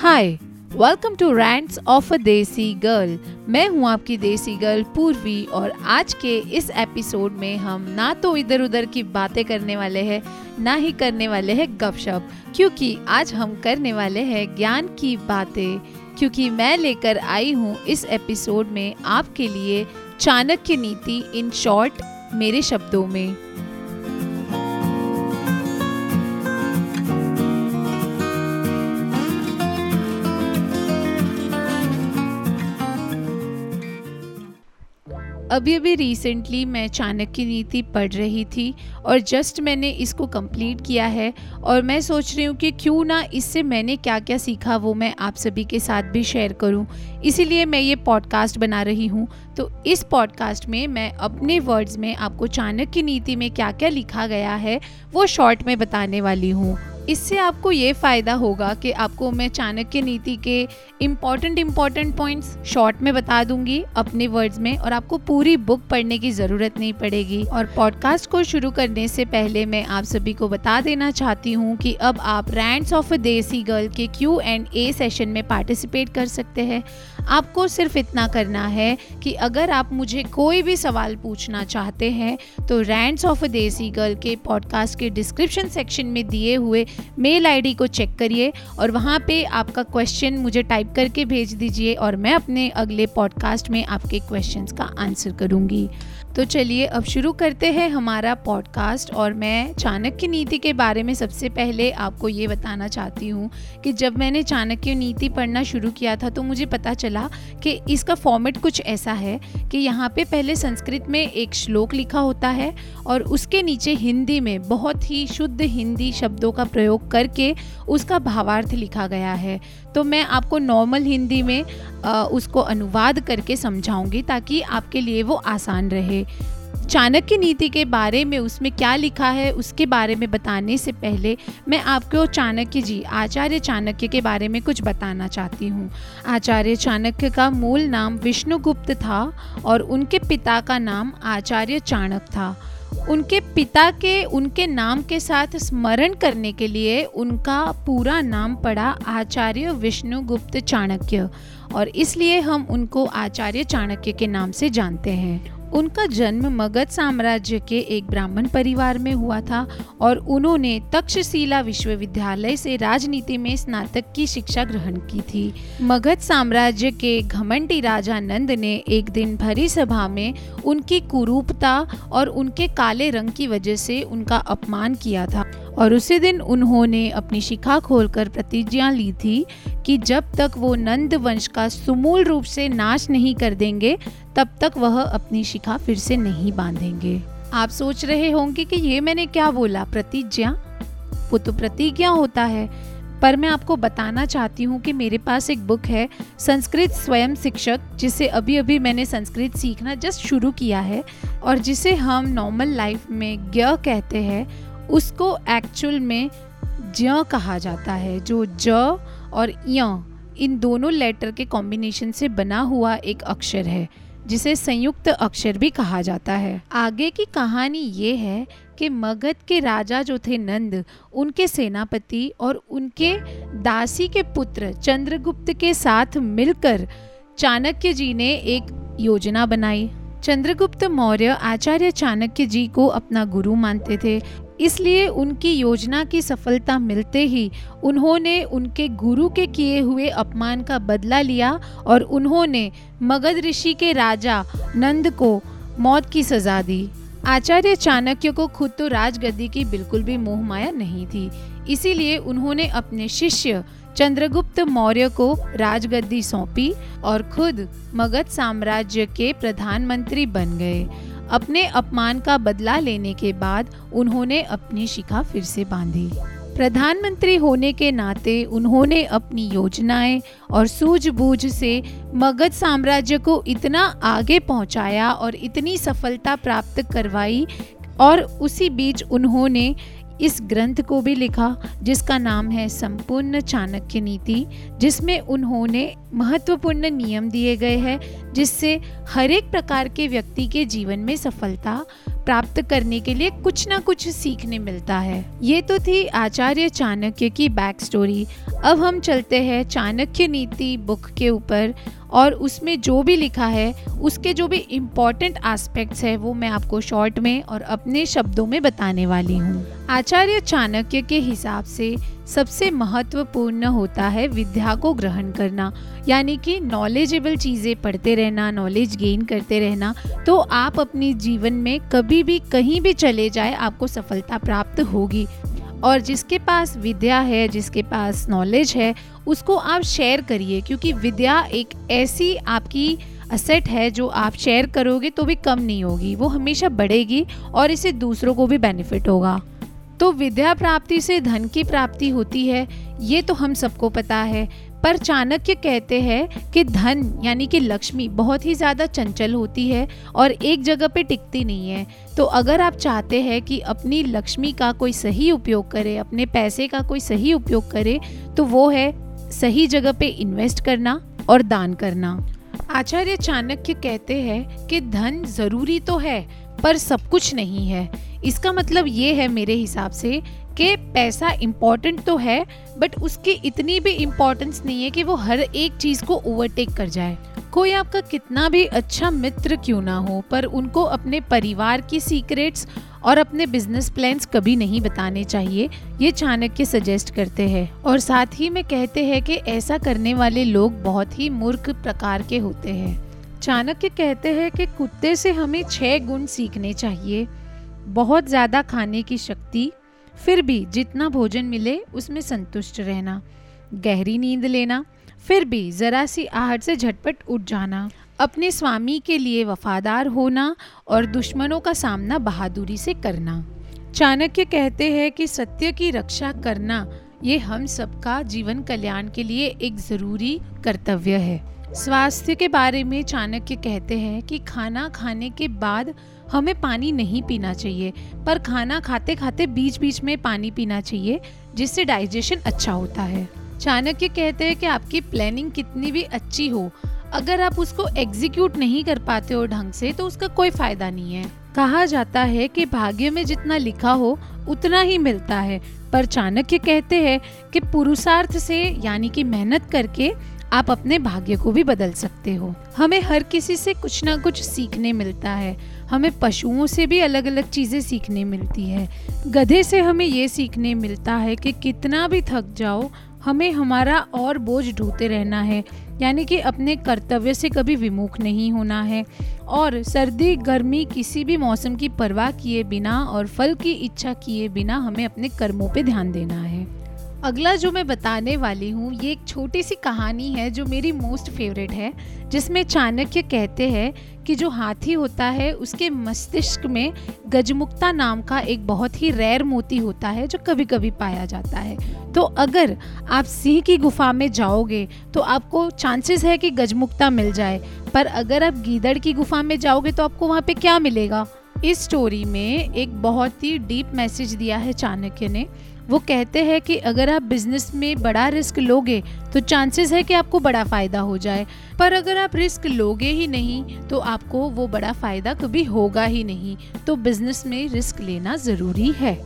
Hi welcome to rants of a desi girl मैं हूँ आपकी देसी गर्ल पूर्वी और आज के इस एपिसोड में हम ना तो इधर उधर की बातें करने वाले हैं, ना ही करने वाले हैं गपशप, क्योंकि आज हम करने वाले हैं ज्ञान की बातें। क्योंकि मैं लेकर आई हूँ इस एपिसोड में आपके लिए चाणक्य नीति इन शॉर्ट मेरे शब्दों में। अभी अभी रिसेंटली मैं चाणक्य नीति पढ़ रही थी और जस्ट मैंने इसको कंप्लीट किया है और मैं सोच रही हूँ कि क्यों ना इससे मैंने क्या क्या सीखा वो मैं आप सभी के साथ भी शेयर करूँ। इसीलिए मैं ये पॉडकास्ट बना रही हूँ। तो इस पॉडकास्ट में मैं अपने वर्ड्स में आपको चाणक्य नीति में क्या क्या लिखा गया है वो शॉर्ट में बताने वाली हूँ। इससे आपको ये फ़ायदा होगा कि आपको मैं चाणक्य नीति के इंपॉर्टेंट इंपॉर्टेंट पॉइंट्स शॉर्ट में बता दूँगी अपने वर्ड्स में और आपको पूरी बुक पढ़ने की ज़रूरत नहीं पड़ेगी। और पॉडकास्ट को शुरू करने से पहले मैं आप सभी को बता देना चाहती हूँ कि अब आप रैंड्स ऑफ़ अ देसी गर्ल के क्यू एंड ए सेशन में पार्टिसिपेट कर सकते हैं। आपको सिर्फ़ इतना करना है कि अगर आप मुझे कोई भी सवाल पूछना चाहते हैं तो रैंड्स ऑफ़ देसी गर्ल के पॉडकास्ट के डिस्क्रिप्शन सेक्शन में दिए हुए मेल आईडी को चेक करिए और वहाँ पे आपका क्वेश्चन मुझे टाइप करके भेज दीजिए और मैं अपने अगले पॉडकास्ट में आपके क्वेश्चंस का आंसर करूँगी। तो चलिए अब शुरू करते हैं हमारा पॉडकास्ट और मैं चाणक्य नीति के बारे में सबसे पहले आपको ये बताना चाहती हूँ कि जब मैंने चाणक्य नीति पढ़ना शुरू किया था तो मुझे पता चला कि इसका फॉर्मेट कुछ ऐसा है कि यहाँ पे पहले संस्कृत में एक श्लोक लिखा होता है और उसके नीचे हिंदी में बहुत ही शुद्ध हिंदी शब्दों का प्रयोग करके उसका भावार्थ लिखा गया है। तो मैं आपको नॉर्मल हिंदी में आ, उसको अनुवाद करके समझाऊँगी ताकि आपके लिए वो आसान रहे। चाणक्य नीति के बारे में उसमें क्या लिखा है उसके बारे में बताने से पहले मैं आपको चाणक्य जी आचार्य चाणक्य के बारे में कुछ बताना चाहती हूँ। आचार्य चाणक्य का मूल नाम विष्णुगुप्त था और उनके पिता का नाम आचार्य चाणक था। उनके पिता के, उनके नाम के साथ स्मरण करने के लिए उनका पूरा नाम पड़ा आचार्य विष्णुगुप्त चाणक्य। और इसलिए हम उनको आचार्य चाणक्य के नाम से जानते हैं। उनका जन्म मगध साम्राज्य के एक ब्राह्मण परिवार में हुआ था और उन्होंने तक्षशिला विश्वविद्यालय से राजनीति में स्नातक की शिक्षा ग्रहण की थी। मगध साम्राज्य के घमंडी राजा नंद ने एक दिन भरी सभा में उनकी कुरूपता और उनके काले रंग की वजह से उनका अपमान किया था। और उसी दिन उन्होंने अपनी शिखा खोलकर प्रतिज्ञा ली थी कि जब तक वो नंद वंश का सुमूल रूप से नाश नहीं कर देंगे, तब तक वह अपनी शिखा फिर से नहीं बांधेंगे। आप सोच रहे होंगे कि ये मैंने क्या बोला, प्रतिज्ञा? वो तो प्रतिज्ञा होता है। पर मैं आपको बताना चाहती हूँ कि मेरे पास एक बुक है, संस्कृत स्वयं शिक्षक, जिसे अभी अभी मैंने संस्कृत सीखना जस्ट शुरू किया है और जिसे हम नॉर्मल लाइफ में ज्ञ कहते हैं। उसको एक्चुअल में ज कहा जाता है, जो ज और य, इन दोनों लेटर के कॉम्बिनेशन से बना हुआ एक अक्षर है, जिसे संयुक्त अक्षर भी कहा जाता है। आगे की कहानी ये है कि मगध के राजा जो थे नंद, उनके सेनापति और उनके दासी के पुत्र चंद्रगुप्त के साथ मिलकर चाणक्य जी ने एक योजना बनाई। चंद्रगुप्त मौर्य आचार्य चाणक्य जी को अपना गुरु मानते थे। इसलिए उनकी योजना की सफलता मिलते ही उन्होंने उनके गुरु के किए हुए अपमान का बदला लिया और उन्होंने मगध ऋषि के राजा नंद को मौत की सजा दी। आचार्य चाणक्य को खुद तो राजगद्दी की बिल्कुल भी मोह माया नहीं थी। इसीलिए उन्होंने अपने शिष्य चंद्रगुप्त मौर्य को राजगद्दी सौंपी और खुद मगध साम्राज्य के प्रधानमंत्री बन गए। अपने अपमान का बदला लेने के बाद उन्होंने अपनी शिखा फिर से बांधी। प्रधानमंत्री होने के नाते उन्होंने अपनी योजनाएँ और सूझबूझ से मगध साम्राज्य को इतना आगे पहुँचाया और इतनी सफलता प्राप्त करवाई और उसी बीच उन्होंने इस ग्रंथ को भी लिखा, जिसका नाम है संपूर्ण चाणक्य नीति, जिसमें उन्होंने महत्वपूर्ण नियम दिए गए हैं, जिससे हर एक प्रकार के व्यक्ति के जीवन में सफलता प्राप्त करने के लिए कुछ ना कुछ सीखने मिलता है। ये तो थी आचार्य चाणक्य की बैक स्टोरी अब हम चलते हैं चाणक्य नीति बुक के ऊपर। और उसमें जो भी लिखा है, उसके जो भी इंपॉर्टेंट एस्पेक्ट्स है, वो मैं आपको शॉर्ट में और अपने शब्दों में बताने वाली हूँ। आचार्य चाणक्य के हिसाब से सबसे महत्वपूर्ण होता है विद्या को ग्रहण करना, यानी कि नॉलेजेबल चीज़ें पढ़ते रहना नॉलेज गेन करते रहना तो आप अपनी जीवन में कभी भी कहीं भी चले जाए, आपको सफलता प्राप्त होगी। और जिसके पास विद्या है, जिसके पास नॉलेज है, उसको आप शेयर करिए, क्योंकि विद्या एक ऐसी आपकी असेट है जो आप शेयर करोगे तो भी कम नहीं होगी, वो हमेशा बढ़ेगी और इसे दूसरों को भी बेनिफिट होगा। तो विद्या प्राप्ति से धन की प्राप्ति होती है, ये तो हम सबको पता है। पर चाणक्य कहते हैं कि धन, यानी कि लक्ष्मी, बहुत ही ज़्यादा चंचल होती है और एक जगह पे टिकती नहीं है। तो अगर आप चाहते हैं कि अपनी लक्ष्मी का कोई सही उपयोग करे, अपने पैसे का कोई सही उपयोग करे तो वो है सही जगह पे इन्वेस्ट करना और दान करना। आचार्य चाणक्य कहते हैं कि धन ज़रूरी तो है पर सब कुछ नहीं है। इसका मतलब ये है मेरे हिसाब से कि पैसा इंपॉर्टेंट तो है बट उसकी इतनी भी इम्पोर्टेंस नहीं है कि वो हर एक चीज़ को ओवरटेक कर जाए। कोई आपका कितना भी अच्छा मित्र क्यों ना हो, पर उनको अपने परिवार की सीक्रेट्स और अपने बिज़नेस प्लान्स कभी नहीं बताने चाहिए, ये चाणक्य सजेस्ट करते हैं। और साथ ही में कहते हैं कि ऐसा करने वाले लोग बहुत ही मूर्ख प्रकार के होते हैं। चाणक्य कहते हैं कि कुत्ते से हमें छह गुण सीखने चाहिए। बहुत ज़्यादा खाने की शक्ति, फिर भी जितना भोजन मिले उसमें संतुष्ट रहना, गहरी नींद लेना, फिर भी ज़रा सी आहट से झटपट उठ जाना, अपने स्वामी के लिए वफादार होना और दुश्मनों का सामना बहादुरी से करना। चाणक्य कहते हैं कि सत्य की रक्षा करना, ये हम सबका जीवन कल्याण के लिए एक ज़रूरी कर्तव्य है। स्वास्थ्य के बारे में चाणक्य कहते हैं कि खाना खाने के बाद हमें पानी नहीं पीना चाहिए, पर खाना खाते खाते बीच बीच में पानी पीना चाहिए, जिससे डाइजेशन अच्छा होता है। चाणक्य कहते हैं कि आपकी प्लानिंग कितनी भी अच्छी हो, अगर आप उसको एग्जीक्यूट नहीं कर पाते हो ढंग से तो उसका कोई फ़ायदा नहीं है। कहा जाता है कि भाग्य में जितना लिखा हो, उतना ही मिलता है, पर चाणक्य कहते हैं कि पुरुषार्थ से, यानी कि मेहनत करके आप अपने भाग्य को भी बदल सकते हो। हमें हर किसी से कुछ ना कुछ सीखने मिलता है। हमें पशुओं से भी अलग अलग चीज़ें सीखने मिलती है। गधे से हमें ये सीखने मिलता है कि कितना भी थक जाओ, हमें हमारा और बोझ ढोते रहना है। यानी कि अपने कर्तव्य से कभी विमुख नहीं होना है। और सर्दी, गर्मी, किसी भी मौसम की परवाह किए बिना और फल की इच्छा किए बिना हमें अपने कर्मों पे ध्यान देना है। अगला जो मैं बताने वाली हूँ, ये एक छोटी सी कहानी है जो मेरी मोस्ट फेवरेट है, जिसमें चाणक्य कहते हैं कि जो हाथी होता है, उसके मस्तिष्क में गजमुक्ता नाम का एक बहुत ही रेयर मोती होता है, जो कभी कभी पाया जाता है। तो अगर आप सिंह की गुफा में जाओगे तो आपको चांसेस है कि गजमुक्ता मिल जाए, पर अगर आप गीदड़ की गुफा में जाओगे तो आपको वहाँ पे क्या मिलेगा? इस स्टोरी में एक बहुत ही डीप मैसेज दिया है चाणक्य ने वो कहते हैं कि अगर आप बिज़नेस में बड़ा रिस्क लोगे तो चांसेस है कि आपको बड़ा फ़ायदा हो जाए। पर अगर आप रिस्क लोगे ही नहीं तो आपको वो बड़ा फ़ायदा कभी होगा ही नहीं। तो बिज़नेस में रिस्क लेना ज़रूरी है।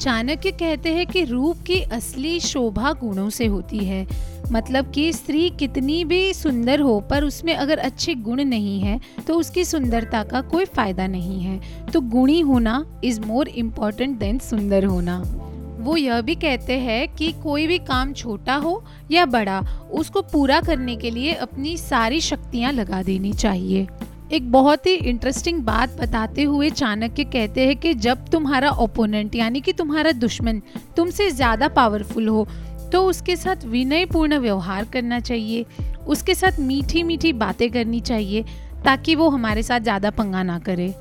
चाणक्य कहते हैं कि रूप की असली शोभा गुणों से होती है। मतलब कि स्त्री कितनी भी सुंदर हो, पर उसमें अगर अच्छे गुण नहीं है तो उसकी सुंदरता का कोई फ़ायदा नहीं है। तो गुणी होना इज़ मोर इम्पोर्टेंट देन सुंदर होना। वो यह भी कहते हैं कि कोई भी काम छोटा हो या बड़ा, उसको पूरा करने के लिए अपनी सारी शक्तियाँ लगा देनी चाहिए। एक बहुत ही इंटरेस्टिंग बात बताते हुए चाणक्य कहते हैं कि जब तुम्हारा ओपोनेंट यानी कि तुम्हारा दुश्मन, तुमसे ज़्यादा पावरफुल हो तो उसके साथ विनयपूर्ण व्यवहार करना चाहिए। उसके साथ मीठी मीठी बातें करनी चाहिए, ताकि वो हमारे साथ ज़्यादा पंगा ना करे।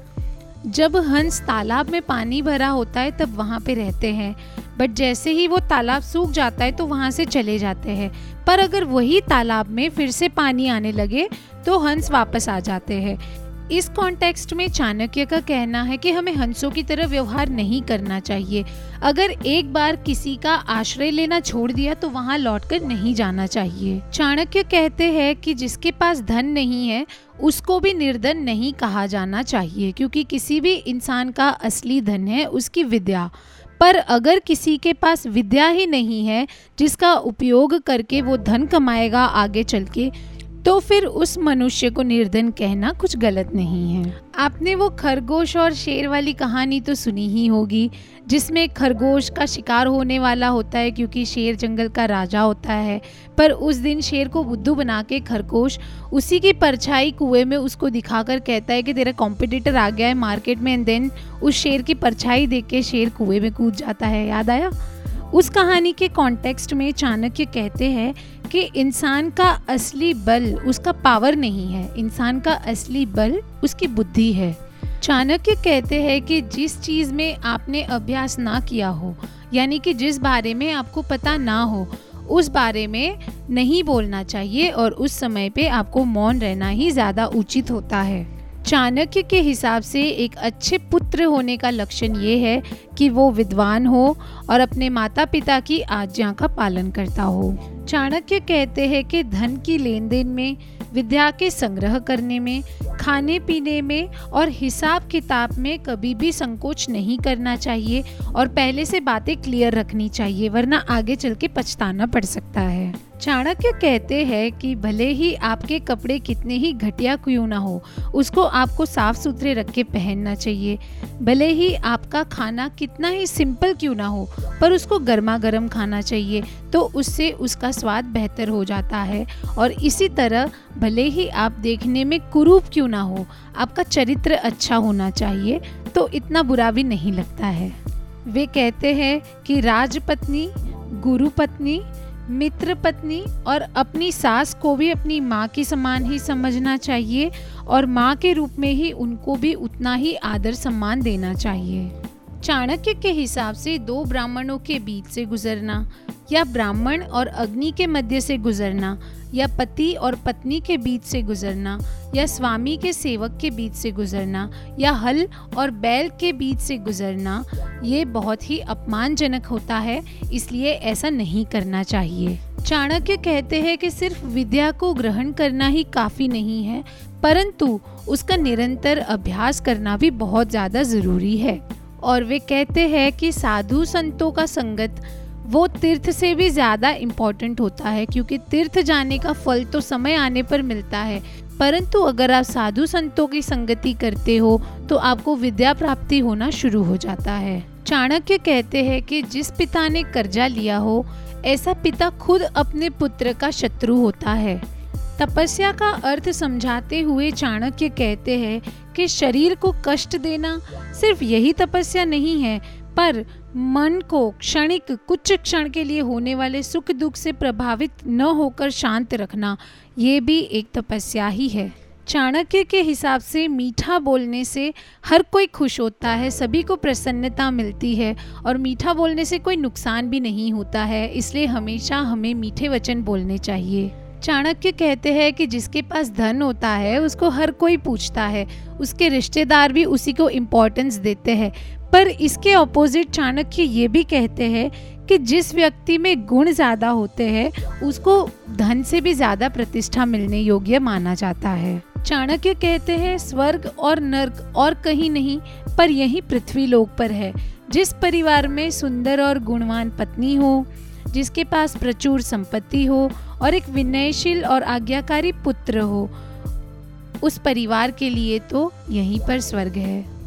जब हंस तालाब में पानी भरा होता है, तब वहाँ पे रहते हैं। बट जैसे ही वो तालाब सूख जाता है तो वहाँ से चले जाते हैं। पर अगर वही तालाब में फिर से पानी आने लगे तो हंस वापस आ जाते हैं। इस कॉन्टेक्स्ट में चाणक्य का कहना है कि हमें हंसों की तरह व्यवहार नहीं करना चाहिए। अगर एक बार किसी का आश्रय लेना छोड़ दिया तो वहाँ लौटकर नहीं जाना चाहिए। चाणक्य कहते हैं कि जिसके पास धन नहीं है, उसको भी निर्धन नहीं कहा जाना चाहिए, क्योंकि किसी भी इंसान का असली धन है उसकी विद्या। पर अगर किसी के पास विद्या ही नहीं है, जिसका उपयोग करके वो धन कमाएगा आगे चल के तो फिर उस मनुष्य को निर्धन कहना कुछ गलत नहीं है। आपने वो खरगोश और शेर वाली कहानी तो सुनी ही होगी, जिसमें खरगोश का शिकार होने वाला होता है क्योंकि शेर जंगल का राजा होता है। पर उस दिन शेर को बुद्धू बना के खरगोश उसी की परछाई कुएँ में उसको दिखाकर कहता है कि तेरा कॉम्पिटिटर आ गया है मार्केट में एंड देन उस शेर की परछाई देख के शेर कुएँ में कूद जाता है। याद आया? उस कहानी के कॉन्टेक्स्ट में चाणक्य कहते हैं कि इंसान का असली बल उसका पावर नहीं है। इंसान का असली बल उसकी बुद्धि है। चाणक्य कहते हैं कि जिस चीज़ में आपने अभ्यास ना किया हो, यानी कि जिस बारे में आपको पता ना हो, उस बारे में नहीं बोलना चाहिए और उस समय पे आपको मौन रहना ही ज़्यादा उचित होता है। चाणक्य के हिसाब से एक अच्छे पुत्र होने का लक्षण ये है कि वो विद्वान हो और अपने माता पिता की आज्ञा का पालन करता हो। चाणक्य कहते हैं कि धन की लेन देन में विद्या के संग्रह करने में, खाने पीने में और हिसाब किताब में कभी भी संकोच नहीं करना चाहिए और पहले से बातें क्लियर रखनी चाहिए, वरना आगे चल के पछताना पड़ सकता है। चाणक्य कहते हैं कि भले ही आपके कपड़े कितने ही घटिया क्यों ना हो, उसको आपको साफ़ सुथरे रख के पहनना चाहिए। भले ही आपका खाना कितना ही सिंपल क्यों ना हो, पर उसको गर्मा गर्म खाना चाहिए तो उससे उसका स्वाद बेहतर हो जाता है। और इसी तरह भले ही आप देखने में कुरूप क्यों ना हो, आपका चरित्र अच्छा होना चाहिए तो इतना बुरा भी नहीं लगता है। वे कहते हैं कि राजपत्नी गुरु पत्नी मित्र पत्नी और अपनी सास को भी अपनी माँ की समान ही समझना चाहिए और माँ के रूप में ही उनको भी उतना ही आदर सम्मान देना चाहिए। चाणक्य के हिसाब से दो ब्राह्मणों के बीच से गुजरना या ब्राह्मण और अग्नि के मध्य से गुजरना या पति और पत्नी के बीच से गुजरना, या स्वामी के सेवक के बीच से गुजरना, या हल और बैल के बीच से गुजरना, ये बहुत ही अपमानजनक होता है, इसलिए ऐसा नहीं करना चाहिए। चाणक्य कहते हैं कि सिर्फ़ विद्या को ग्रहण करना ही काफ़ी नहीं है, परंतु उसका निरंतर अभ्यास करना भी बहुत ज़्यादा ज़रूरी है। और वे कहते हैं कि साधु संतों का संगत वो तीर्थ से भी ज़्यादा इंपॉर्टेंट होता है, क्योंकि तीर्थ जाने का फल तो समय आने पर मिलता है। परंतु अगर आप साधु संतों की संगति करते हो तो आपको विद्या प्राप्ति होना शुरू हो जाता है। चाणक्य कहते हैं कि जिस पिता ने कर्जा लिया हो, ऐसा पिता खुद अपने पुत्र का शत्रु होता है। तपस्या का अर्थ समझाते हुए चाणक्य कहते हैं कि शरीर को कष्ट देना सिर्फ़ यही तपस्या नहीं है, पर मन को क्षणिक, कुछ क्षण के लिए होने वाले सुख दुख से प्रभावित न होकर शांत रखना, ये भी एक तपस्या ही है। चाणक्य के हिसाब से मीठा बोलने से हर कोई खुश होता है, सभी को प्रसन्नता मिलती है और मीठा बोलने से कोई नुकसान भी नहीं होता है, इसलिए हमेशा हमें मीठे वचन बोलने चाहिए। चाणक्य कहते हैं कि जिसके पास धन होता है, उसको हर कोई पूछता है, उसके रिश्तेदार भी उसी को इम्पोर्टेंस देते हैं। पर इसके ऑपोजिट चाणक्य ये भी कहते हैं कि जिस व्यक्ति में गुण ज़्यादा होते हैं, उसको धन से भी ज़्यादा प्रतिष्ठा मिलने योग्य माना जाता है। चाणक्य कहते हैं, स्वर्ग और नर्क और कहीं नहीं, पर यही पृथ्वी लोक पर है। जिस परिवार में सुंदर और गुणवान पत्नी हो, जिसके पास प्रचुर संपत्ति हो और एक विनयशील और आज्ञाकारी पुत्र हो, उस परिवार के लिए तो यहीं पर स्वर्ग है।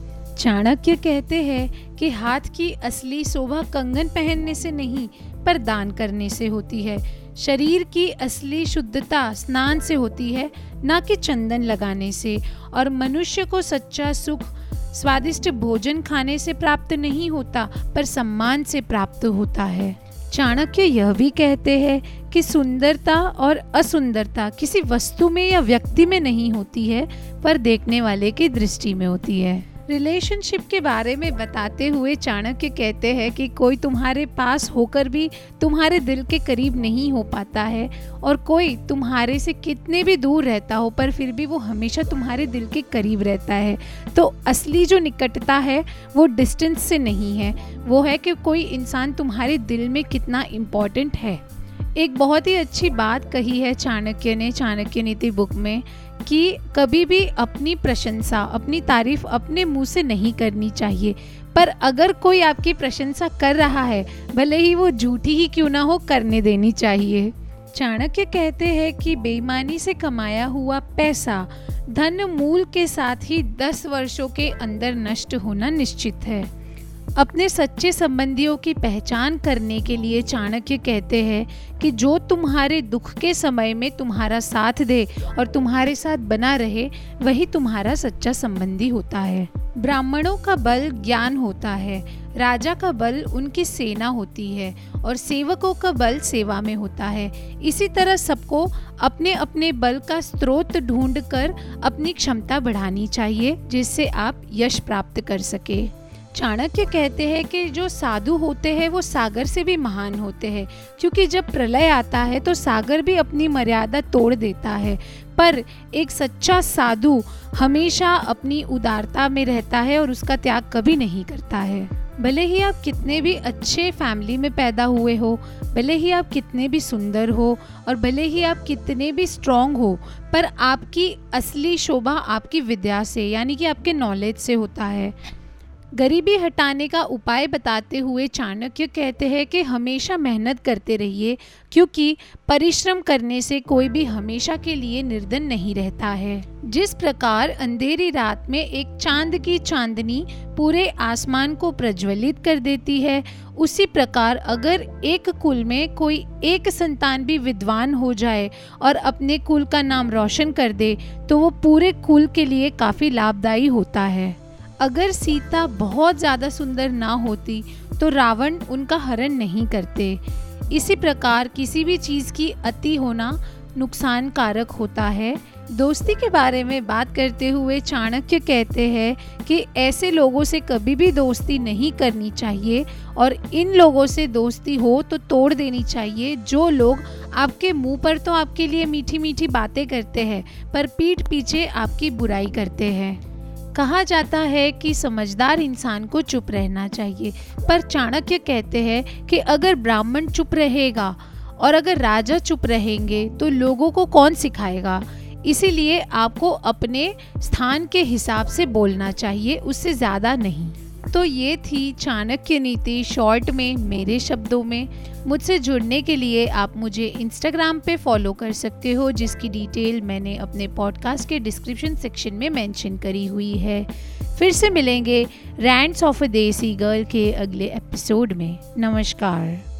चाणक्य कहते हैं कि हाथ की असली शोभा कंगन पहनने से नहीं, पर दान करने से होती है। शरीर की असली शुद्धता स्नान से होती है, ना कि चंदन लगाने से। और मनुष्य को सच्चा सुख, स्वादिष्ट भोजन खाने से प्राप्त नहीं होता, पर सम्मान से प्राप्त होता है। चाणक्य यह भी कहते हैं कि सुंदरता और असुंदरता किसी वस्तु में या व्यक्ति में नहीं होती है, पर देखने वाले की दृष्टि में होती है। रिलेशनशिप के बारे में बताते हुए चाणक्य कहते हैं कि कोई तुम्हारे पास होकर भी तुम्हारे दिल के करीब नहीं हो पाता है और कोई तुम्हारे से कितने भी दूर रहता हो, पर फिर भी वो हमेशा तुम्हारे दिल के करीब रहता है। तो असली जो निकटता है, वो डिस्टेंस से नहीं है। वो है कि कोई इंसान तुम्हारे दिल में कितना इम्पोर्टेंट है। एक बहुत ही अच्छी बात कही है चाणक्य ने, चाणक्य नीति बुक में कि कभी भी अपनी प्रशंसा, अपनी तारीफ़ अपने मुँह से नहीं करनी चाहिए। पर अगर कोई आपकी प्रशंसा कर रहा है, भले ही वो झूठी ही क्यों ना हो, करने देनी चाहिए। चाणक्य कहते हैं कि बेईमानी से कमाया हुआ पैसा धन मूल के साथ ही दस वर्षों के अंदर नष्ट होना निश्चित है। अपने सच्चे संबंधियों की पहचान करने के लिए चाणक्य कहते हैं कि जो तुम्हारे दुख के समय में तुम्हारा साथ दे और तुम्हारे साथ बना रहे, वही तुम्हारा सच्चा संबंधी होता है। ब्राह्मणों का बल ज्ञान होता है, राजा का बल उनकी सेना होती है और सेवकों का बल सेवा में होता है। इसी तरह सबको अपने अपने बल का स्रोत ढूंढकर अपनी क्षमता बढ़ानी चाहिए, जिससे आप यश प्राप्त कर सके। चाणक्य कहते हैं कि जो साधु होते हैं, वो सागर से भी महान होते हैं। क्योंकि जब प्रलय आता है तो सागर भी अपनी मर्यादा तोड़ देता है। पर एक सच्चा साधु हमेशा अपनी उदारता में रहता है और उसका त्याग कभी नहीं करता है। भले ही आप कितने भी अच्छे फैमिली में पैदा हुए हो, भले ही आप कितने भी सुंदर हो, और भले ही आप कितने भी स्ट्रांग हो, पर आपकी असली शोभा आपकी विद्या से, यानी कि आपके नॉलेज से होता है। गरीबी हटाने का उपाय बताते हुए चाणक्य कहते हैं कि हमेशा मेहनत करते रहिए, क्योंकि परिश्रम करने से कोई भी हमेशा के लिए निर्धन नहीं रहता है। जिस प्रकार अंधेरी रात में एक चाँद की चांदनी पूरे आसमान को प्रज्वलित कर देती है, उसी प्रकार अगर एक कुल में कोई एक संतान भी विद्वान हो जाए और अपने कुल का नाम रोशन कर दे तो वो पूरे कुल के लिए काफ़ी लाभदायी होता है। अगर सीता बहुत ज़्यादा सुंदर ना होती तो रावण उनका हरण नहीं करते। इसी प्रकार किसी भी चीज़ की अति होना नुकसान कारक होता है। दोस्ती के बारे में बात करते हुए चाणक्य कहते हैं कि ऐसे लोगों से कभी भी दोस्ती नहीं करनी चाहिए और इन लोगों से दोस्ती हो तो तोड़ देनी चाहिए। जो लोग आपके मुँह पर तो आपके लिए मीठी मीठी बातें करते हैं, पर पीठ पीछे आपकी बुराई करते हैं। कहा जाता है कि समझदार इंसान को चुप रहना चाहिए। पर चाणक्य कहते हैं कि अगर ब्राह्मण चुप रहेगा और अगर राजा चुप रहेंगे तो लोगों को कौन सिखाएगा? इसीलिए आपको अपने स्थान के हिसाब से बोलना चाहिए, उससे ज़्यादा नहीं। तो ये थी चाणक्य नीति शॉर्ट में, मेरे शब्दों में। मुझसे जुड़ने के लिए आप मुझे इंस्टाग्राम पे फॉलो कर सकते हो, जिसकी डिटेल मैंने अपने पॉडकास्ट के डिस्क्रिप्शन सेक्शन में मेंशन करी हुई है। फिर से मिलेंगे रैंड्स ऑफ़ अ देसी गर्ल के अगले एपिसोड में। नमस्कार।